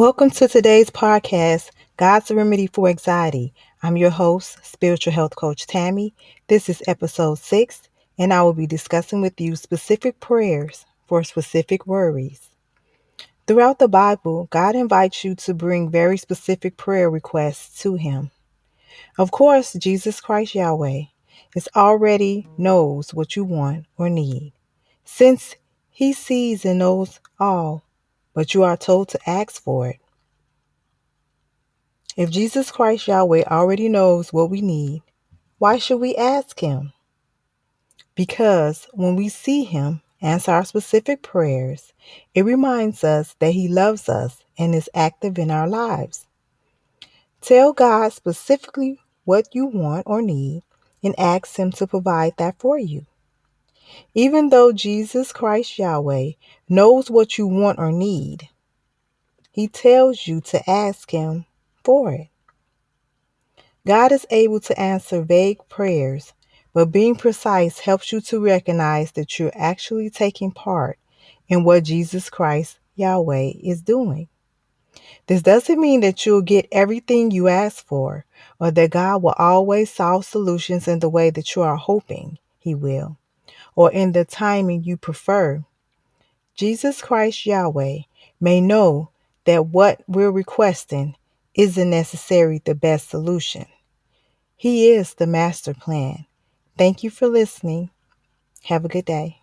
Welcome to today's podcast, God's Remedy for Anxiety. I'm your host, Spiritual Health Coach Tammy. This is episode six, and I will be discussing with you specific prayers for specific worries. Throughout the Bible, God invites you to bring very specific prayer requests to Him. Of course, Jesus Christ Yahweh is already knows what you want or need, since He sees and knows all but you are told to ask for it. If Jesus Christ Yahweh already knows what we need, why should we ask Him? Because when we see Him answer our specific prayers, it reminds us that He loves us and is active in our lives. Tell God specifically what you want or need and ask Him to provide that for you. Even though Jesus Christ Yahweh knows what you want or need, He tells you to ask Him for it. God is able to answer vague prayers, but being precise helps you to recognize that you're actually taking part in what Jesus Christ Yahweh is doing. This doesn't mean that you'll get everything you ask for or that God will always solve solutions in the way that you are hoping He will or in the timing you prefer. Jesus Christ Yahweh may know that what we're requesting isn't necessarily the best solution. He is the master plan. Thank you for listening. Have a good day.